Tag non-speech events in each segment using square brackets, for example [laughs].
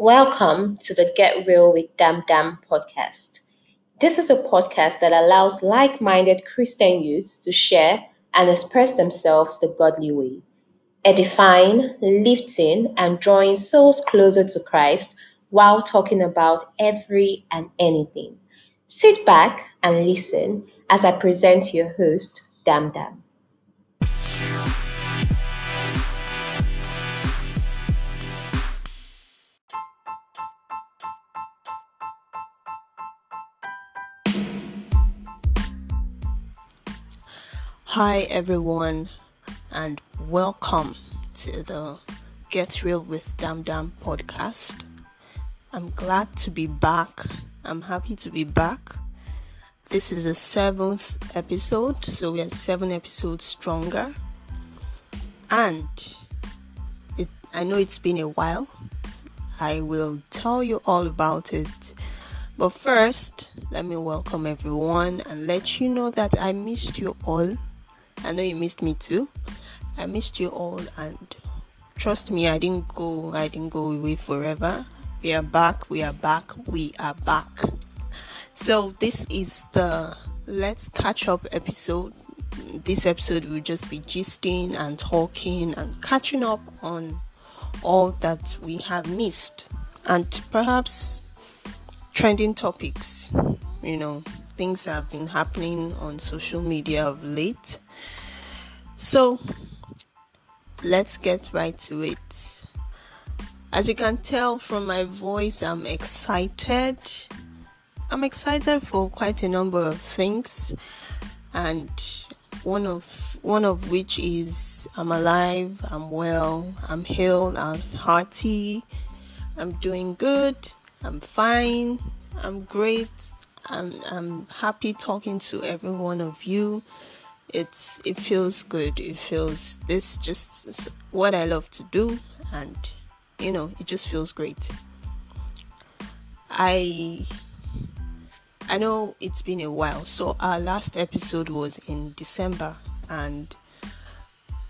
Welcome to the Get Real with Dam Dam podcast. This is a podcast that allows like minded Christian youths to share and express themselves the godly way, edifying, lifting, and drawing souls closer to Christ while talking about every and anything. Sit back and listen as I present your host, Dam Dam. Hi, everyone, and welcome to the Get Real with Dam Dam podcast. I'm glad to be back. I'm happy to be back. This is the seventh episode, so we are seven episodes stronger. And it, I know it's been a while. I will tell you all about it. But first, let me welcome everyone and let you know that I missed you all I know you missed me too. I missed you all, and trust me, I didn't go. I didn't go away forever. We are back. We are back. We are back. So this is the let's catch up episode. This episode will just be gisting and talking and catching up on all that we have missed and perhaps trending topics. You know, things have been happening on social media of late so let's get right to it. As you can tell from my voice, I'm excited. I'm excited for quite a number of things, and one of one of which is I'm alive, I'm well, I'm healed, I'm hearty, I'm doing good, I'm fine, I'm great, I'm I'm happy talking to every one of you it's it feels good. It feels this just what i love to do and you know it just feels great. I i know it's been a while. So our last episode was in december and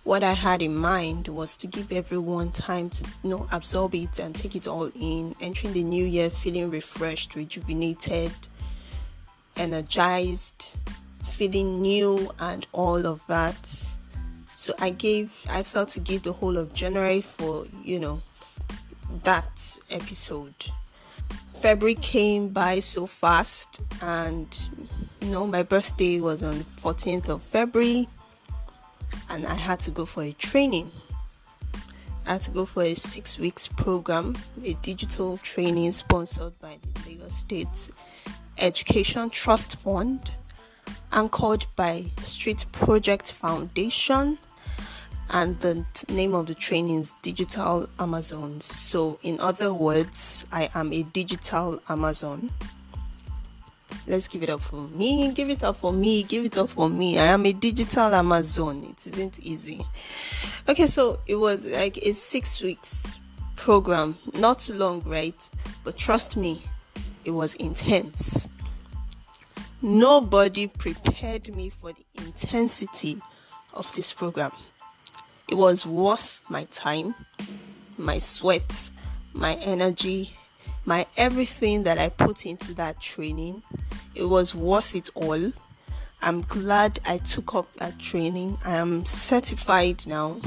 what i had in mind was to give everyone time to you know absorb it and take it all in entering the new year feeling refreshed rejuvenated energized feeling new and all of that. So I gave, I felt to give the whole of January for, you know, that episode. February came by so fast, and you know, my birthday was on the 14th of February, and I had to go for a training. I had to go for a six weeks program, a digital training sponsored by the Lagos State Education Trust Fund anchored by Street Project Foundation, and the name of the training is Digital Amazon. So, in other words, I am a digital Amazon. Let's give it up for me. Give it up for me. Give it up for me. I am a digital Amazon. It isn't easy. Okay, so it was like a six weeks program. Not too long, right? But trust me, it was intense. Nobody prepared me for the intensity of this program. It was worth my time, my sweat, my energy, my everything that I put into that training. It was worth it all. I'm glad I took up that training. I am certified now.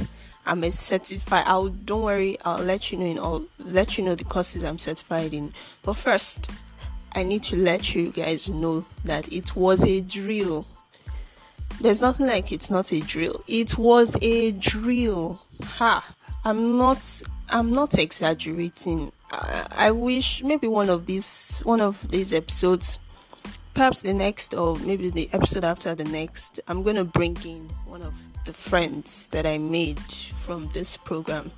I'm a certified. I'll don't worry. I'll let you know in all. Let you know the courses I'm certified in. But first, I need to let you guys know that it was a drill. There's nothing like it's not a drill. It was a drill. Ha! I'm not I'm not exaggerating. I, I wish maybe one of these one of these episodes perhaps the next or maybe the episode after the next I'm going to bring in one of the friends that I made from this program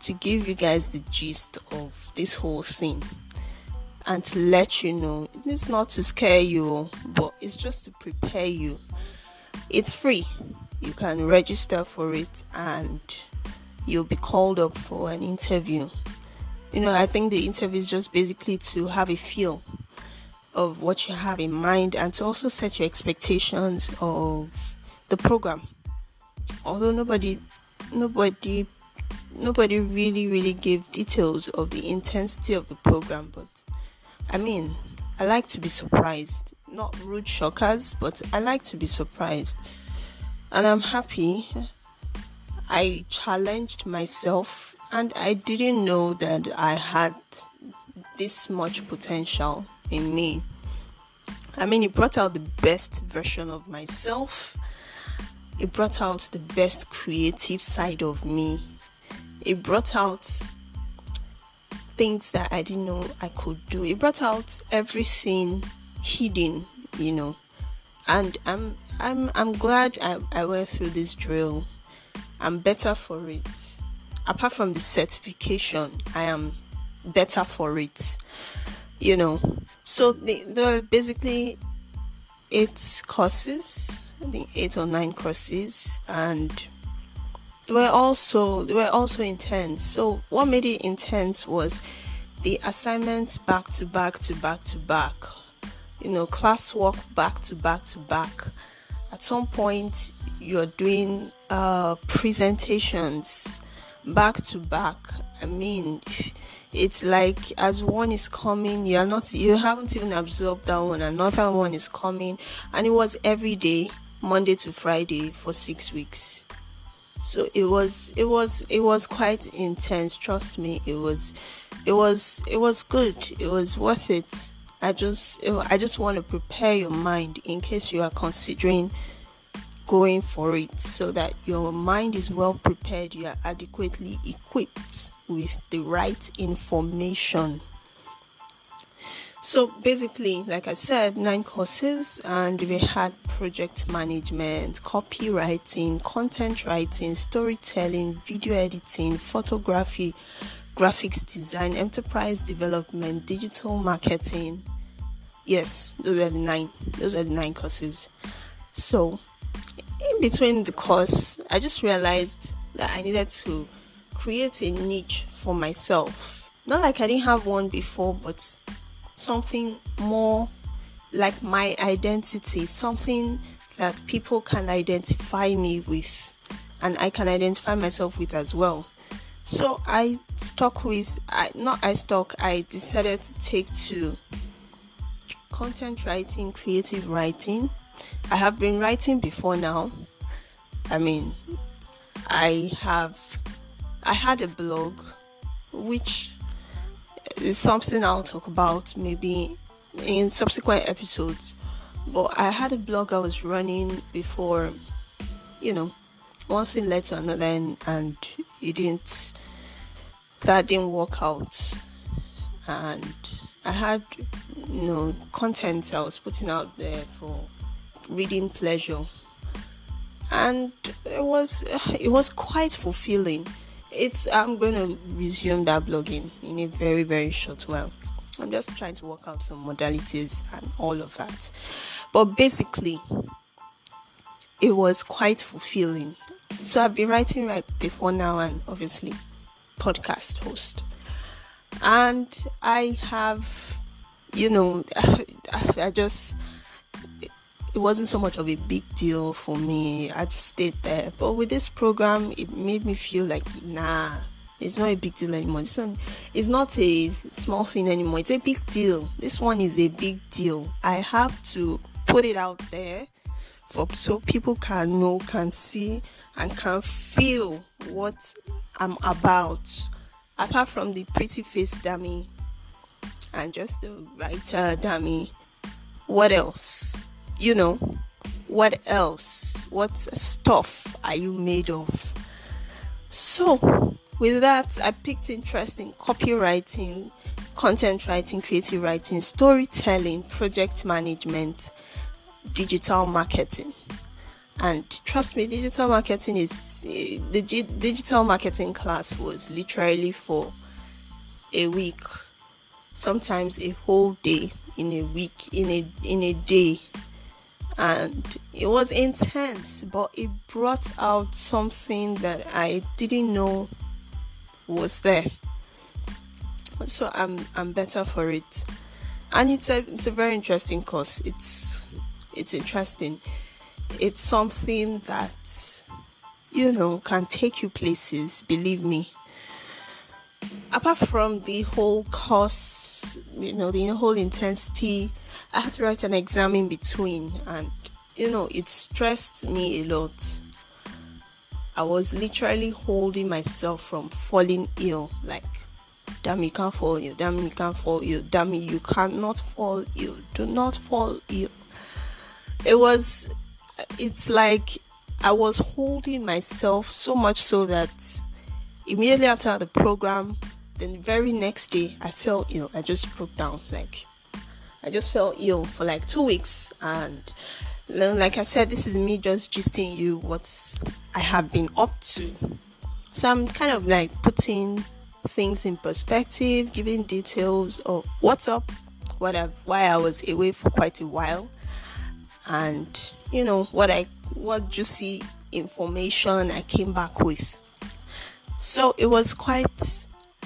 to give you guys the gist of this whole thing and to let you know it's not to scare you, but it's just to prepare you. It's free. You can register for it and you'll be called up for an interview. You know, I think the interview is just basically to have a feel of what you have in mind and to also set your expectations of the program. Although nobody nobody nobody really really gave details of the intensity of the program but i mean i like to be surprised. Not rude shockers but i like to be surprised. And i'm happy. I challenged myself and i didn't know that i had this much potential in me. I mean it brought out the best version of myself. It brought out the best creative side of me. It brought out things that I didn't know I could do. It brought out everything hidden, you know. And I'm I'm I'm glad I, I went through this drill. I'm better for it. Apart from the certification, I am better for it. You know. So there are basically eight courses, I think eight or nine courses and were also they were also intense. So what made it intense was the assignments back to back to back to back. You know, classwork back to back to back. At some point, you're doing uh, presentations back to back. I mean, it's like as one is coming, you're not you haven't even absorbed that one, another one is coming, and it was every day, Monday to Friday for six weeks so it was it was it was quite intense. Trust me it was it was it was good. It was worth it. I just i just want to prepare your mind in case you are considering going for it so that your mind is well prepared you are adequately equipped with the right information so basically, like I said, nine courses, and we had project management, copywriting, content writing, storytelling, video editing, photography, graphics design, enterprise development, digital marketing. Yes, those are the nine. Those are the nine courses. So, in between the course, I just realized that I needed to create a niche for myself. Not like I didn't have one before, but something more like my identity, something that people can identify me with and I can identify myself with as well. So I stuck with I not I stuck, I decided to take to content writing, creative writing. I have been writing before now. I mean, I have I had a blog which is something I'll talk about maybe in subsequent episodes. But I had a blog I was running before, you know, one thing led to another, and, and it didn't, that didn't work out. And I had, you know, content I was putting out there for reading pleasure. And it was, it was quite fulfilling it's I'm going to resume that blogging in a very very short while. I'm just trying to work out some modalities and all of that. But basically, it was quite fulfilling. So I've been writing right before now and obviously podcast host. And I have you know [laughs] I just it wasn't so much of a big deal for me. I just stayed there. But with this program, it made me feel like, nah, it's not a big deal anymore. It's not, a small thing anymore. It's a big deal. This one is a big deal. I have to put it out there for so people can know, can see, and can feel what I'm about. Apart from the pretty face dummy and just the writer dummy, what else? You know, what else? What stuff are you made of? So, with that, I picked interest in copywriting, content writing, creative writing, storytelling, project management, digital marketing. And trust me, digital marketing is the digital marketing class was literally for a week, sometimes a whole day in a week, in a in a day and it was intense but it brought out something that i didn't know was there. So i'm i'm better for it. And it's a it's a very interesting course. It's it's interesting. It's something that you know can take you places believe me. Apart from the whole course, you know, the whole intensity, I had to write an exam in between, and you know, it stressed me a lot. I was literally holding myself from falling ill. Like, damn, you can't fall ill. Damn, you can't fall ill. Damn, you cannot fall ill. Do not fall ill. It was, it's like I was holding myself so much so that immediately after the program, then the very next day, I fell ill. I just broke down. Like, I just felt ill for like two weeks. And like I said, this is me just gisting you what I have been up to. So I'm kind of like putting things in perspective, giving details of what's up, what I, why I was away for quite a while, and you know what I what juicy information I came back with. So it was quite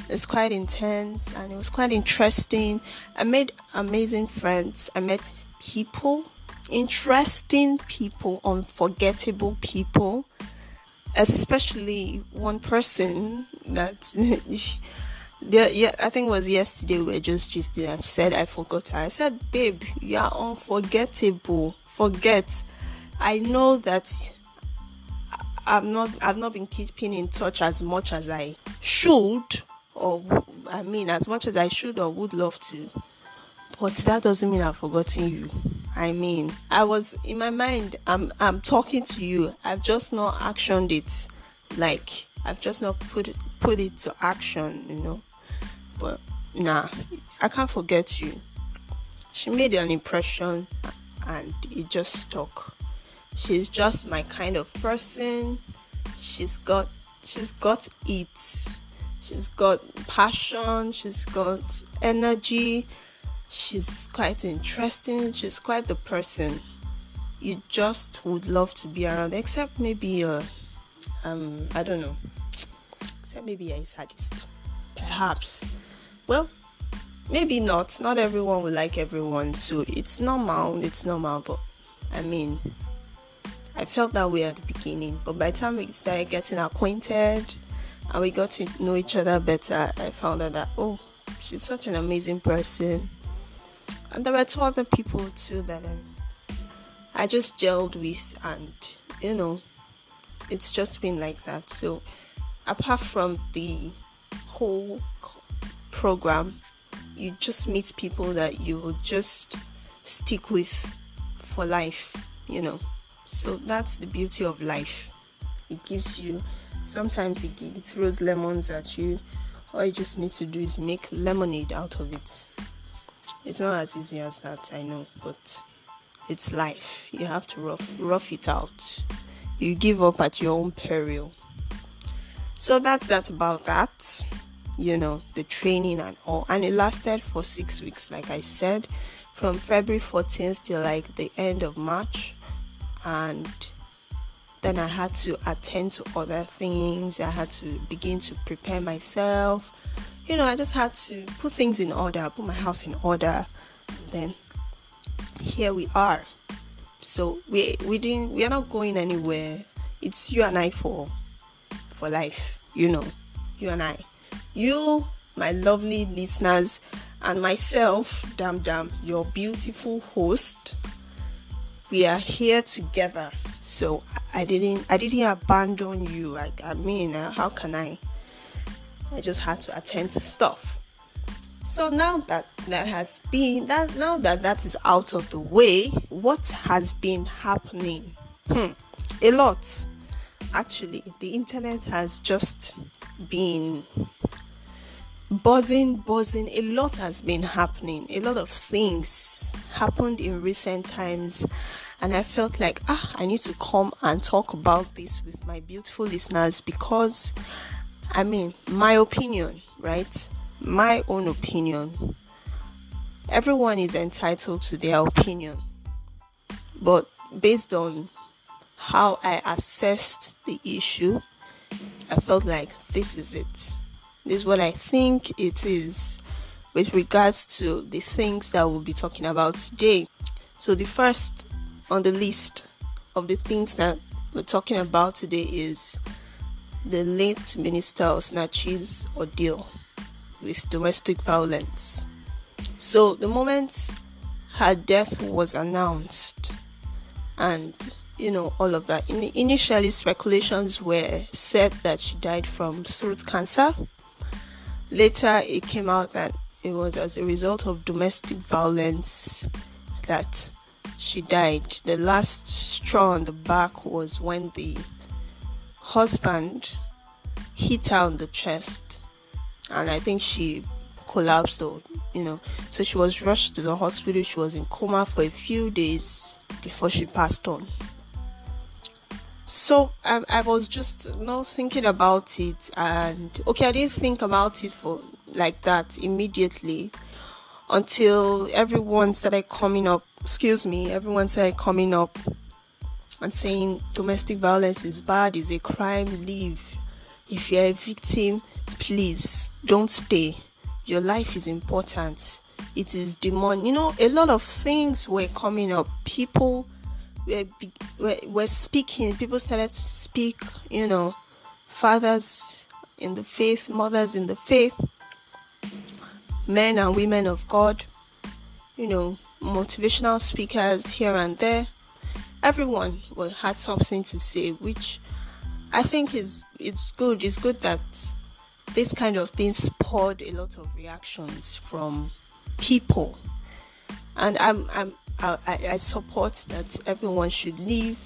it's quite intense and it was quite interesting. I made amazing friends. I met people, interesting people, unforgettable people. Especially one person that [laughs] yeah, yeah, I think it was yesterday we were just just and she said I forgot her. I said, babe, you are unforgettable. Forget. I know that I've not I've not been keeping in touch as much as I should or I mean as much as I should or would love to. But that doesn't mean I've forgotten you. I mean, I was in my mind I'm I'm talking to you. I've just not actioned it. Like I've just not put it put it to action, you know. But nah, I can't forget you. She made an impression and it just stuck. She's just my kind of person. She's got she's got it. She's got passion, she's got energy. She's quite interesting. She's quite the person you just would love to be around, except maybe uh, um I don't know. Except maybe a sadist. Perhaps. Well, maybe not. Not everyone will like everyone, so it's normal. It's normal, but I mean, I felt that way at the beginning, but by the time we started getting acquainted and we got to know each other better, I found out that oh, she's such an amazing person. And there were two other people too that um, I just gelled with, and you know, it's just been like that. So, apart from the whole program, you just meet people that you just stick with for life, you know. So that's the beauty of life. It gives you, sometimes it, it throws lemons at you. All you just need to do is make lemonade out of it. It's not as easy as that, I know, but it's life. You have to rough, rough it out. You give up at your own peril. So that's that about that. You know, the training and all. And it lasted for six weeks, like I said, from February 14th till like the end of March and then I had to attend to other things. I had to begin to prepare myself. You know, I just had to put things in order, put my house in order. And Then here we are. So we we didn't we are not going anywhere. It's you and I for for life. You know, you and I. You, my lovely listeners, and myself, Dam Dam, your beautiful host we are here together. So i didn't i didn't abandon you. Like i mean uh, how can i? I just had to attend to stuff. So now that that has been that now that that is out of the way what has been happening? Hmm, a lot. Actually the internet has just been buzzing buzzing. A lot has been happening. A lot of things happened in recent times and i felt like ah i need to come and talk about this with my beautiful listeners because i mean my opinion right? My own opinion. Everyone is entitled to their opinion but based on how i assessed the issue i felt like this is it this is what I think it is with regards to the things that we'll be talking about today. So, the first on the list of the things that we're talking about today is the late Minister Osinachi's ordeal. with domestic violence. So the moment her death was announced, and you know all of that, In- initially speculations were said that she died from throat cancer. Later, it came out that it was as a result of domestic violence that she died. The last straw on the back was when the husband hit her on the chest, and I think she collapsed or you know. So she was rushed to the hospital. She was in coma for a few days before she passed on so I, I was just know thinking about it and okay i didn't think about it for like that immediately until everyone started coming up excuse me everyone started coming up and saying domestic violence is bad is a crime leave. If you're a victim please don't stay. Your life is important. It is demon you know a lot of things were coming up. People were, were, speaking. People started to speak you know fathers in the faith mothers in the faith men and women of god you know motivational speakers here and there. Everyone had something to say which i think is it's good. It's good that this kind of thing spurred a lot of reactions from people. And i'm i'm I, I support that everyone should leave.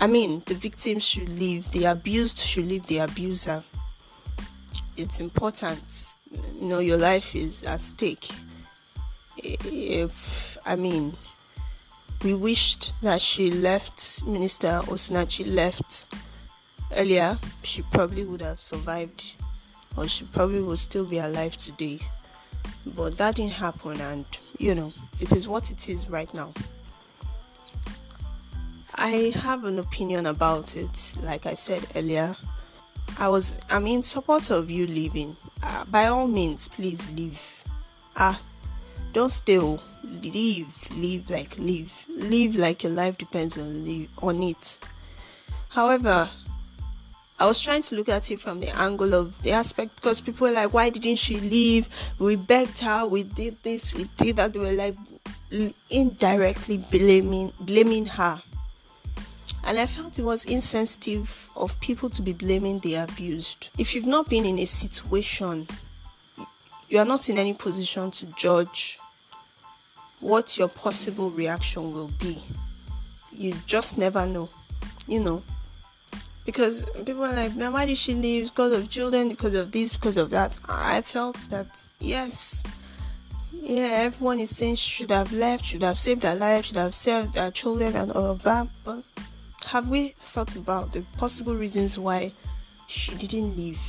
I mean the victim should leave the abused should leave the abuser. It's important. You know your life is at stake. If i mean we wished that she left minister osinachi left earlier she probably would have survived or she probably would still be alive today. But that didn't happen, and you know, it is what it is right now. I have an opinion about it, like I said earlier. I was, I'm in support of you leaving. Uh, by all means, please leave. Ah, don't stay. Oh. Leave, leave like leave, leave like your life depends on leave, on it. However, I was trying to look at it from the angle of the aspect because people were like, why didn't she leave? We begged her, we did this, we did that. They were like indirectly blaming blaming her. And I felt it was insensitive of people to be blaming the abused. If you've not been in a situation, you are not in any position to judge what your possible reaction will be. You just never know, you know because people are like, why did she leave? Because of children, because of this, because of that. I felt that yes, yeah, everyone is saying she should have left, should have saved her life, should have saved her children, and all of that. But have we thought about the possible reasons why she didn't leave?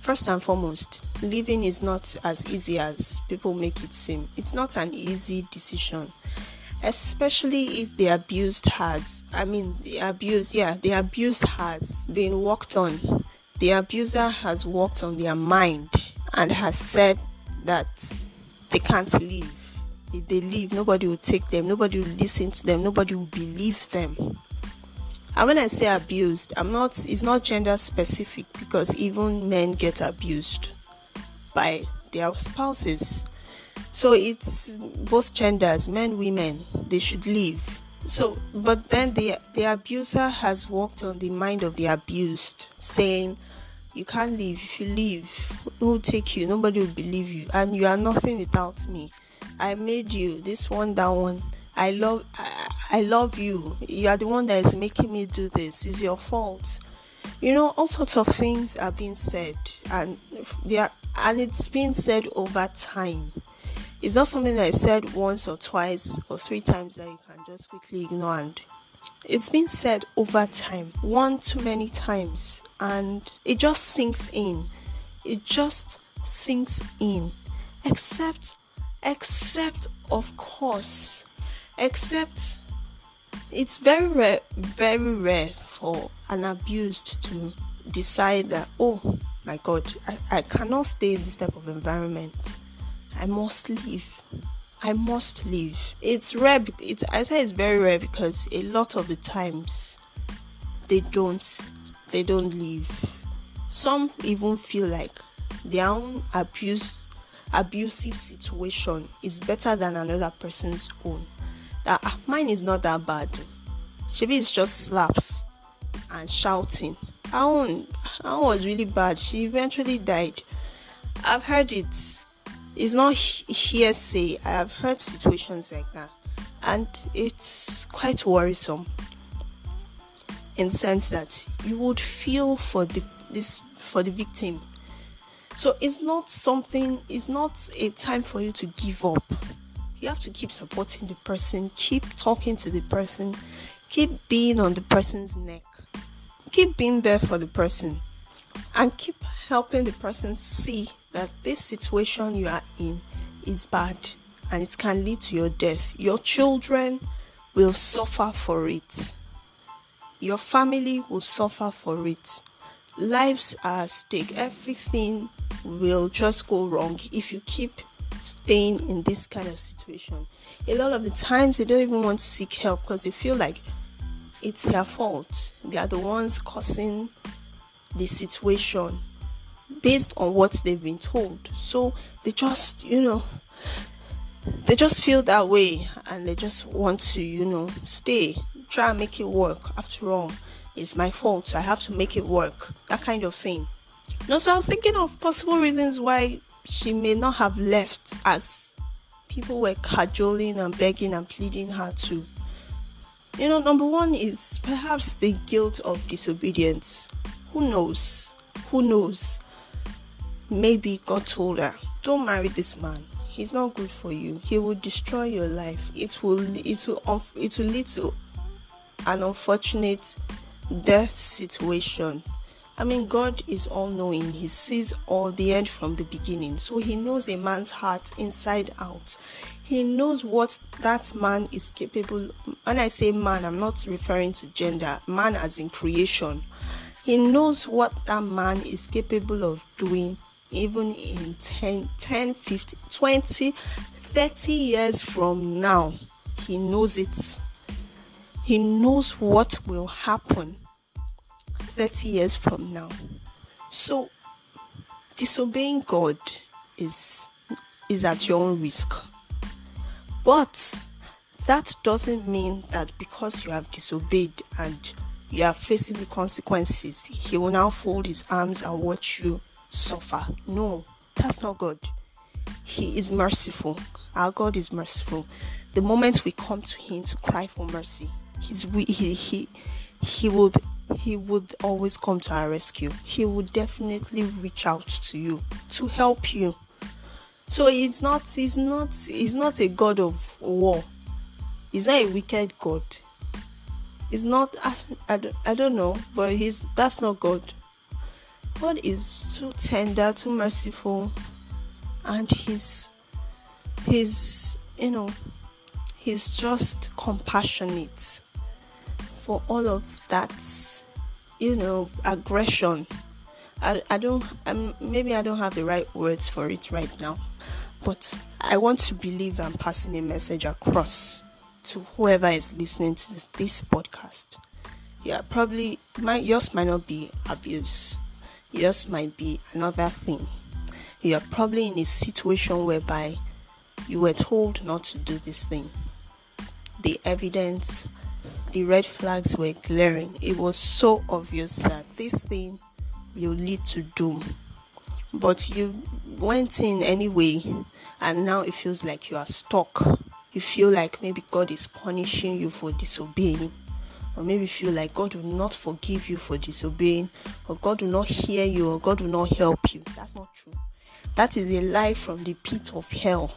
First and foremost, leaving is not as easy as people make it seem. It's not an easy decision especially if the abused has i mean the abused yeah the abused has been worked on. The abuser has worked on their mind and has said that they can't leave. If they leave nobody will take them nobody will listen to them nobody will believe them. And when i say abused i'm not it's not gender specific because even men get abused by their spouses so it's both genders, men, women, they should leave. So, but then the the abuser has worked on the mind of the abused, saying, "You can't leave. If you leave, who will take you? Nobody will believe you, and you are nothing without me. I made you. This one, that one. I love, I, I love you. You are the one that is making me do this. It's your fault." You know, all sorts of things are being said, and they are, and it's being said over time it's not something that I said once or twice or three times that you can just quickly ignore and it's been said over time, one too many times, and it just sinks in. It just sinks in. Except, except, of course, except it's very rare, very rare for an abused to decide that, oh my god, I, I cannot stay in this type of environment. I must leave. I must leave. It's rare. It's I say it's very rare because a lot of the times they don't. They don't leave. Some even feel like their own abuse abusive situation is better than another person's own. That ah, mine is not that bad. Maybe it's just slaps and shouting. Our own, our own was really bad. She eventually died. I've heard it. It's not hearsay. I have heard situations like that, and it's quite worrisome. In the sense that you would feel for the this for the victim so it's not something, it's not a time for you to give up. You have to keep supporting the person, keep talking to the person, keep being on the person's neck, keep being there for the person, and keep helping the person see that this situation you are in is bad and it can lead to your death. Your children will suffer for it. Your family will suffer for it lives are at stake. Everything will just go wrong if you keep staying in this kind of situation. A lot of the times they don't even want to seek help because they feel like it's their fault. They are the ones causing the situation based on what they've been told. So they just, you know, they just feel that way and they just want to, you know, stay, try and make it work after all it's my fault. I have to make it work. That kind of thing. No, so I was thinking of possible reasons why she may not have left as people were cajoling and begging and pleading her to. You know, number one is perhaps the guilt of disobedience. Who knows? Who knows? Maybe God told her, don't marry this man. He's not good for you. He will destroy your life. It will it will it will lead to an unfortunate death situation. I mean, God is all knowing, He sees all the end from the beginning. So He knows a man's heart inside out. He knows what that man is capable. When I say man, I'm not referring to gender, man as in creation. He knows what that man is capable of doing even in 10, 10 50, 20, 30 years from now. He knows it. He knows what will happen 30 years from now. So, disobeying God is is at your own risk. But that doesn't mean that because you have disobeyed and you are facing the consequences, He will now fold His arms and watch you suffer. No, that's not God. He is merciful. Our God is merciful. The moment we come to Him to cry for mercy, He's he he he would he would always come to our rescue. He would definitely reach out to you to help you. So it's not he's not he's not a god of war. He's not a wicked god. He's not I, I, I don't know, but he's that's not God. God is too tender, too merciful, and he's he's you know he's just compassionate for all of that, you know, aggression. I, I don't, um, maybe I don't have the right words for it right now, but I want to believe I'm passing a message across to whoever is listening to this, this podcast. Yeah, probably my yours might not be abuse, yours might be another thing. You are probably in a situation whereby you were told not to do this thing. The evidence the red flags were glaring. It was so obvious that this thing will lead to doom. But you went in anyway, and now it feels like you are stuck. You feel like maybe God is punishing you for disobeying, or maybe feel like God will not forgive you for disobeying, or God will not hear you, or God will not help you. That's not true. That is a lie from the pit of hell.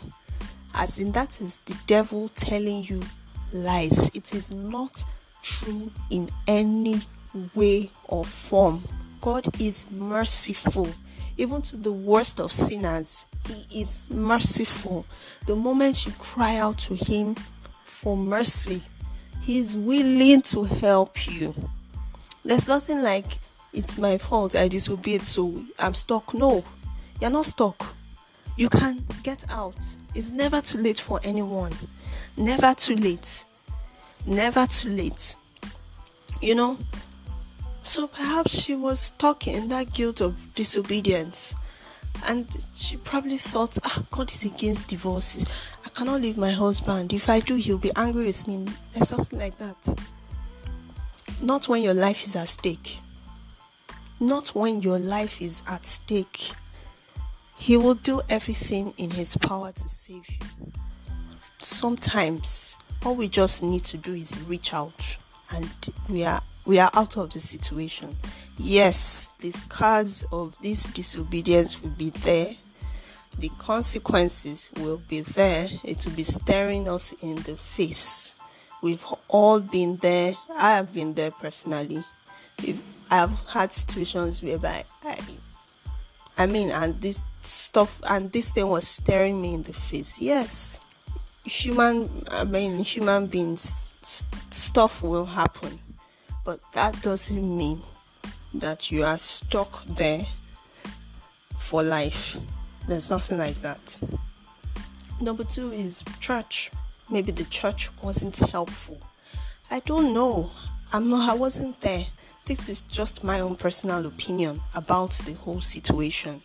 As in, that is the devil telling you lies. It is not true in any way or form. God is merciful, even to the worst of sinners. He is merciful. The moment you cry out to Him for mercy, He is willing to help you. There's nothing like it's my fault, I disobeyed, so I'm stuck. No, you're not stuck. You can get out. It's never too late for anyone. Never too late. Never too late. You know? So perhaps she was stuck in that guilt of disobedience. And she probably thought, ah, God is against divorces. I cannot leave my husband. If I do, he'll be angry with me. and something like that. Not when your life is at stake. Not when your life is at stake. He will do everything in his power to save you. Sometimes all we just need to do is reach out and we are we are out of the situation. Yes, the scars of this disobedience will be there. The consequences will be there. It will be staring us in the face. We've all been there. I have been there personally. We've, I've had situations whereby I, I mean, and this stuff and this thing was staring me in the face. Yes, human, I mean, human beings, stuff will happen but that doesn't mean that you are stuck there for life. There's nothing like that. Number two is church. Maybe the church wasn't helpful. I don't know. I'm not I wasn't there. This is just my own personal opinion about the whole situation.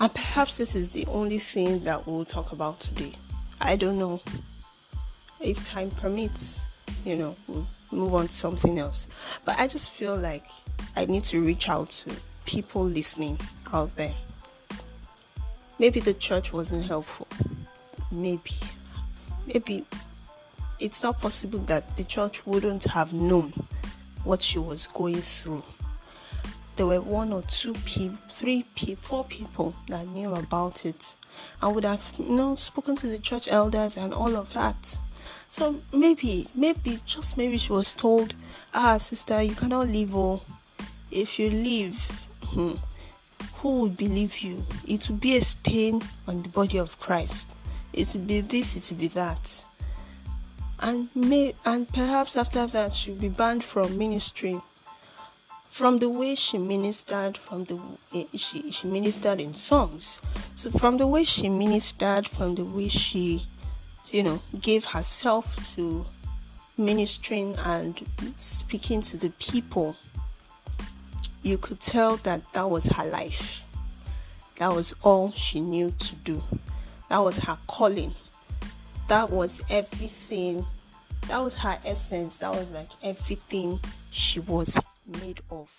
And perhaps this is the only thing that we'll talk about today. I don't know. If time permits, you know, we'll move on to something else. But I just feel like I need to reach out to people listening out there. Maybe the church wasn't helpful. Maybe. Maybe it's not possible that the church wouldn't have known what she was going through. There were one or two people, three people, four people that knew about it and would have you know spoken to the church elders and all of that. So maybe, maybe, just maybe she was told, ah, sister, you cannot leave. Oh, if you leave, hmm, who would believe you? It would be a stain on the body of Christ. It would be this, it would be that. And may and perhaps after that she'll be banned from ministry. From the way she ministered, from the eh, she she ministered in songs. So from the way she ministered, from the way she you know, gave herself to ministering and speaking to the people, you could tell that that was her life. That was all she knew to do. That was her calling. That was everything. That was her essence. That was like everything she was made of.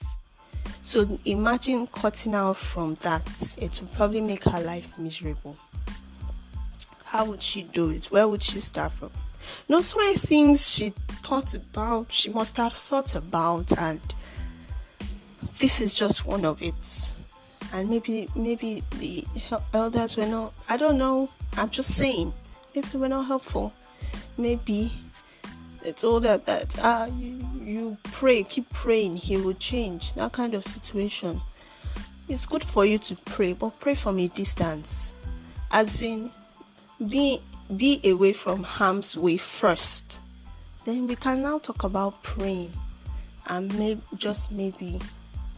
So imagine cutting out from that. It would probably make her life miserable. How would she do it? Where would she start from? You know, so many things she thought about, she must have thought about, and this is just one of it. And maybe, maybe the elders were not, I don't know, I'm just saying, maybe they were not helpful. Maybe they told her that, ah, you, you pray, keep praying, he will change. That kind of situation. It's good for you to pray, but pray from a distance. As in, be be away from harm's way first. Then we can now talk about praying. And maybe just maybe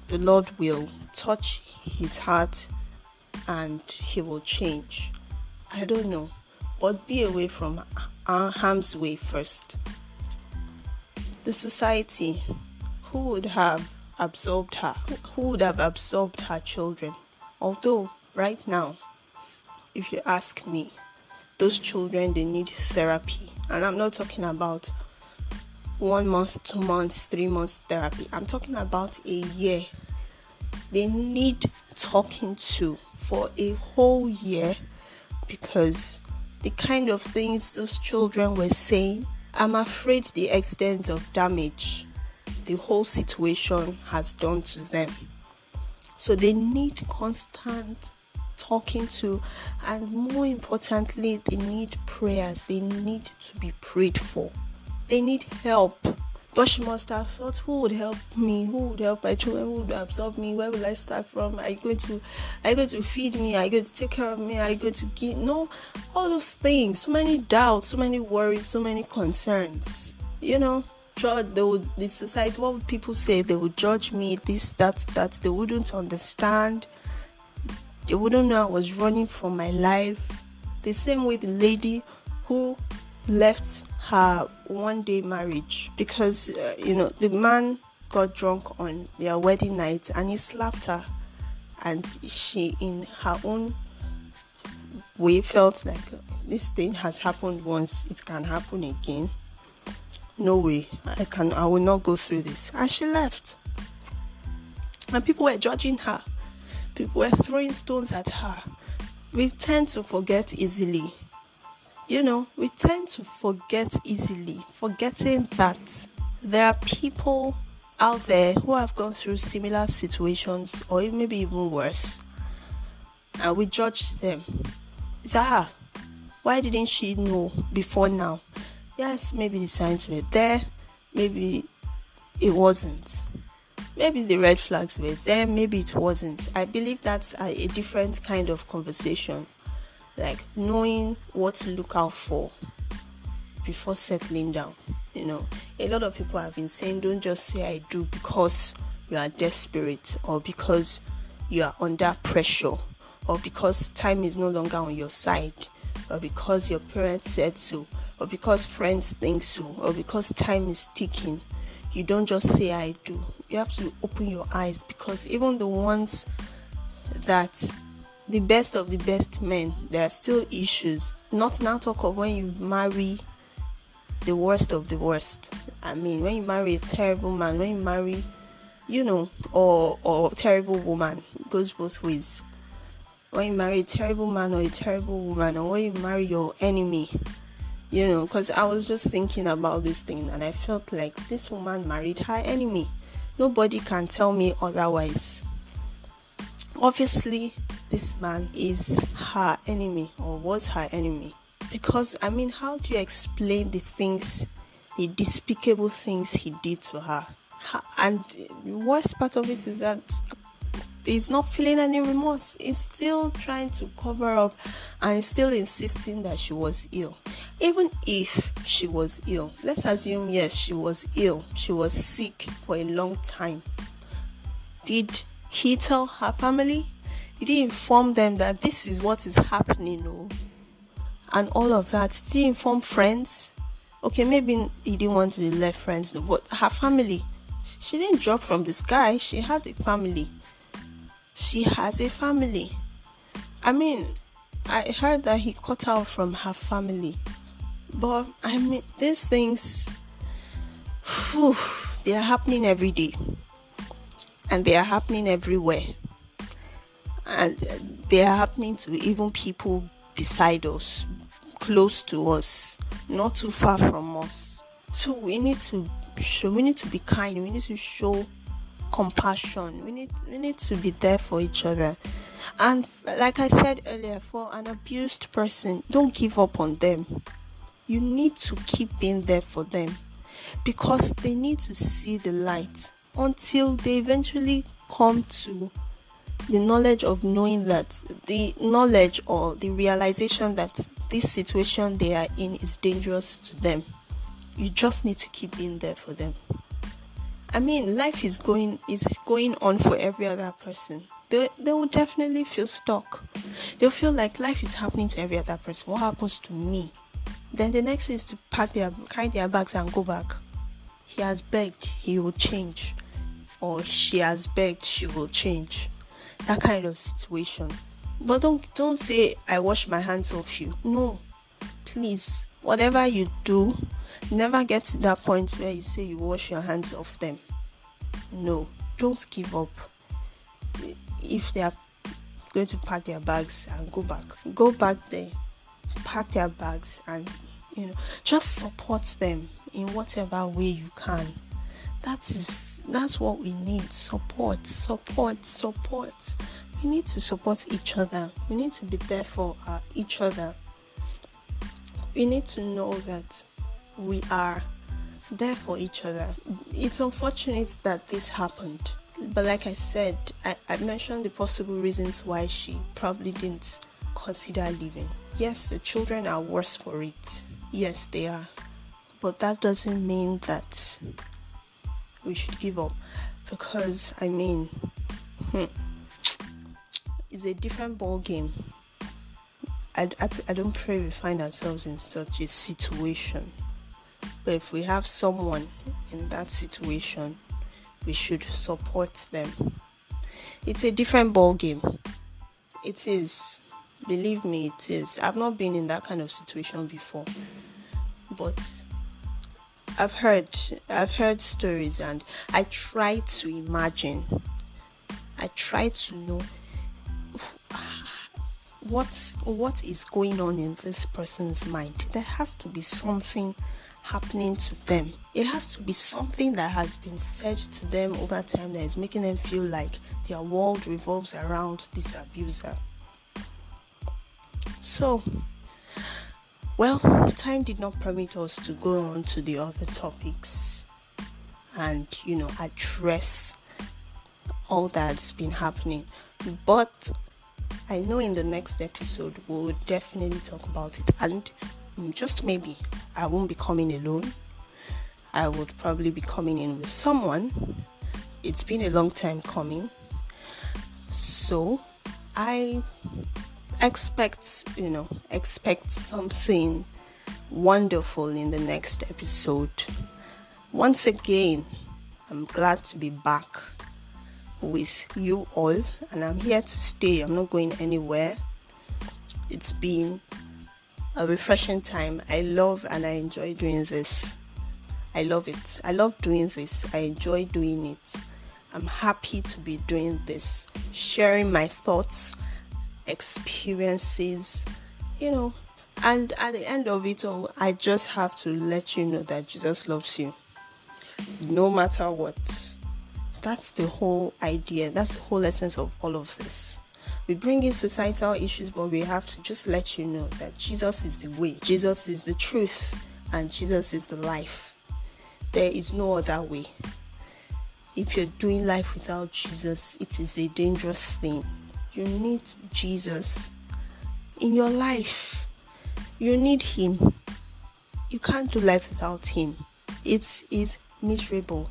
the lord will touch his heart and he will change. I don't know. But be away from harm's way first. The society who would have absorbed her who would have absorbed her children? Although right now if you ask me those children they need therapy. And i'm not talking about one month two months three months therapy. I'm talking about a year. They need talking to for a whole year because the kind of things those children were saying i'm afraid the extent of damage the whole situation has done to them. So they need constant talking to, and more importantly, they need prayers. They need to be prayed for. They need help. But she must have thought, who would help me? Who would help my children? Who would absorb me? Where will I start from? Are you going to, are you going to feed me? Are you going to take care of me? Are you going to give? No, all those things. So many doubts, so many worries, so many concerns. You know, they would the society. What would people say? They would judge me. This, that, that. They wouldn't understand. They wouldn't know I was running for my life. The same way the lady who left her one day marriage because, uh, you know, the man got drunk on their wedding night and he slapped her. and she, in her own way, felt like this thing has happened once, it can happen again. No way, I can, I will not go through this. And she left. And people were judging her, people were throwing stones at her. We tend to forget easily. You know, we tend to forget easily, forgetting that there are people out there who have gone through similar situations or maybe even worse, and we judge them. Her? Why didn't she know before now? Yes, maybe the signs were there, maybe it wasn't. Maybe the red flags were there, maybe it wasn't. I believe that's a, a different kind of conversation, like knowing what to look out for before settling down. You know, a lot of people have been saying, don't just say I do because you are desperate or because you are under pressure or because time is no longer on your side or because your parents said so or because friends think so or because time is ticking. You don't just say I do. You have to open your eyes because even the ones that the best of the best men, there are still issues. Not now talk of when you marry the worst of the worst. I mean, when you marry a terrible man, when you marry, you know, or or terrible woman, it goes both ways. When you marry a terrible man or a terrible woman, or when you marry your enemy, you know, because I was just thinking about this thing and I felt like this woman married her enemy. Nobody can tell me otherwise. Obviously, this man is her enemy or was her enemy because, I mean, how do you explain the things, the despicable things he did to her? And the worst part of it is that he's not feeling any remorse. He's still trying to cover up and still insisting that she was ill. Even if she was ill, let's assume yes, she was ill, she was sick for a long time. Did he tell her family? Did he inform them that this is what is happening? No and all of that. Still inform friends. Okay, maybe he didn't want to let friends know, but her family. She didn't drop from the sky. She had a family. She has a family. I mean, I heard that he cut out from her family. But I mean, these things, whew, they are happening every day. And they are happening everywhere. And uh, they are happening to even people beside us, close to us, not too far from us. So we need to show we need to be kind, we need to show compassion, we need we need to be there for each other. And like I said earlier, for an abused person, don't give up on them. You need to keep being there for them because they need to see the light until they eventually come to the knowledge of knowing that the knowledge or the realization that this situation they are in is dangerous to them. You just need to keep being there for them. I mean, life is going is going on for every other person. They, they will definitely feel stuck. They'll feel like life is happening to every other person. What happens to me? Then the next is to pack their carry their bags and go back. He has begged, he will change. Or she has begged, she will change that kind of situation. But don't don't say I wash my hands of you. No. Please, whatever you do, never get to that point where you say you wash your hands off them. No, don't give up. If they are going to pack their bags and go back, go back there, pack their bags and you know just support them in whatever way you can. That is that's what we need. Support support support. We need to support each other. We need to be there for uh, each other. We need to know that we are there for each other. It's unfortunate that this happened but like i said I, I mentioned the possible reasons why she probably didn't consider leaving yes the children are worse for it yes they are but that doesn't mean that we should give up because I mean, hmm, it's a different ball game. I, I, I don't pray we find ourselves in such a situation, but if we have someone in that situation, we should support them. it's a different ball game. It is. Believe me, it is. I've not been in that kind of situation before. But I've heard I've heard stories and I try to imagine. I try to know what what is going on in this person's mind. There has to be something happening to them. It has to be something that has been said to them over time that is making them feel like their world revolves around this abuser. So, well, time did not permit us to go on to the other topics and, you know, address all that's been happening. But I know in the next episode we'll definitely talk about it. And just maybe I won't be coming alone. I would probably be coming in with someone. It's been a long time coming. So I expect, you know, expect something wonderful in the next episode. Once again, I'm glad to be back with you all, and I'm here to stay. I'm not going anywhere. It's been a refreshing time. I love and I enjoy doing this. I love it. I love doing this. I enjoy doing it. I'm happy to be doing this, sharing my thoughts, experiences, you know. And at the end of it all, I just have to let you know that Jesus loves you no matter what. That's the whole idea. That's the whole essence of all of this. We bring in societal issues, but we have to just let you know that Jesus is the way, Jesus is the truth, and Jesus is the life. There is no other way. If you're doing life without Jesus, it is a dangerous thing. You need Jesus in your life. You need Him. You can't do life without Him. It is miserable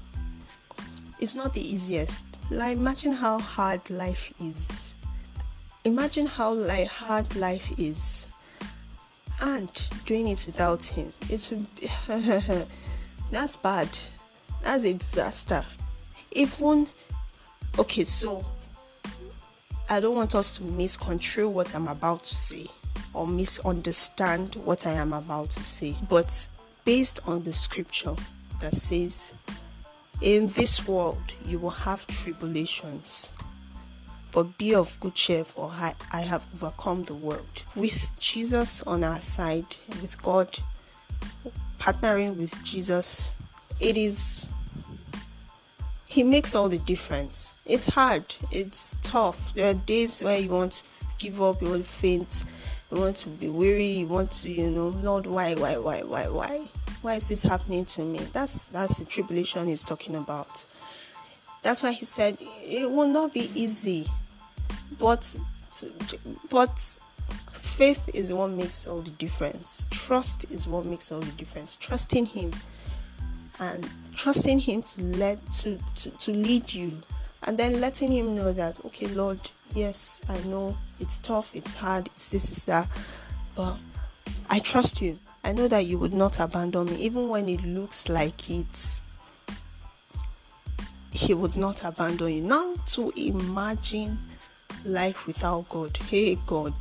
it's not the easiest. Like imagine how hard life is. Imagine how like hard life is. And doing it without him. It's [laughs] that's bad. That's a disaster. Even okay, so I don't want us to misconstrue what I'm about to say or misunderstand what I am about to say. But based on the scripture that says in this world you will have tribulations, but be of good cheer, for I, I have overcome the world. With Jesus on our side, with God partnering with Jesus, it is he makes all the difference. It's hard, it's tough. There are days where you want to give up, you want to faint, you want to be weary, you want to, you know, Lord, why, why, why, why, why? why is this happening to me that's that's the tribulation he's talking about that's why he said it will not be easy but but faith is what makes all the difference trust is what makes all the difference trusting him and trusting him to let to, to, to lead you and then letting him know that okay lord yes i know it's tough it's hard it's this is that but i trust you I know that you would not abandon me, even when it looks like it. He would not abandon you. Now, to imagine life without God, hey God,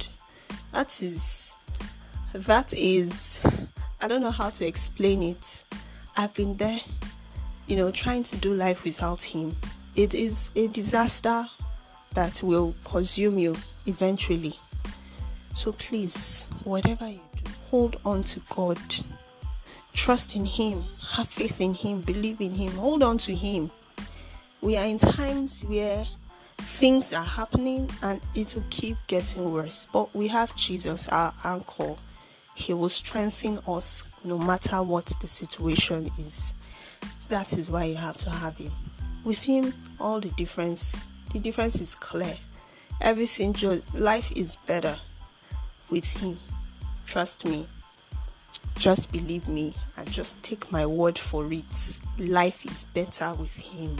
that is, that is, I don't know how to explain it. I've been there, you know, trying to do life without Him. It is a disaster that will consume you eventually. So please, whatever you do, hold on to God. Trust in Him, have faith in Him, believe in Him, hold on to Him. We are in times where things are happening and it will keep getting worse, but we have Jesus, our anchor. He will strengthen us no matter what the situation is. That is why you have to have Him. With Him, all the difference, the difference is clear. Everything, life is better with Him. Trust me. Just believe me and just take my word for it. Life is better with Him.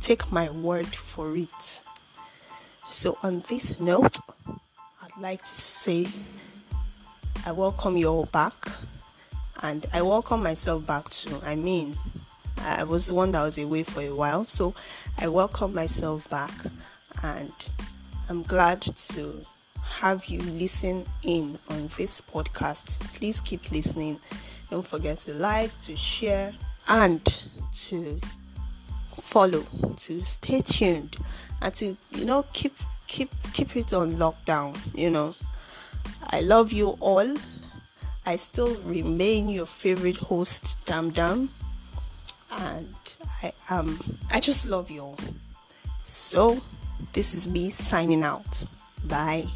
Take my word for it. So, on this note, I'd like to say I welcome you all back and I welcome myself back too. I mean, I was the one that was away for a while, so I welcome myself back and I'm glad to have you listen in on this podcast. Please keep listening. Don't forget to like, to share, and to follow, to stay tuned, and to you know keep keep keep it on lockdown. You know, I love you all. I still remain your favorite host, Dam Dam, and I am. I just love you all. So, this is me signing out. Bye.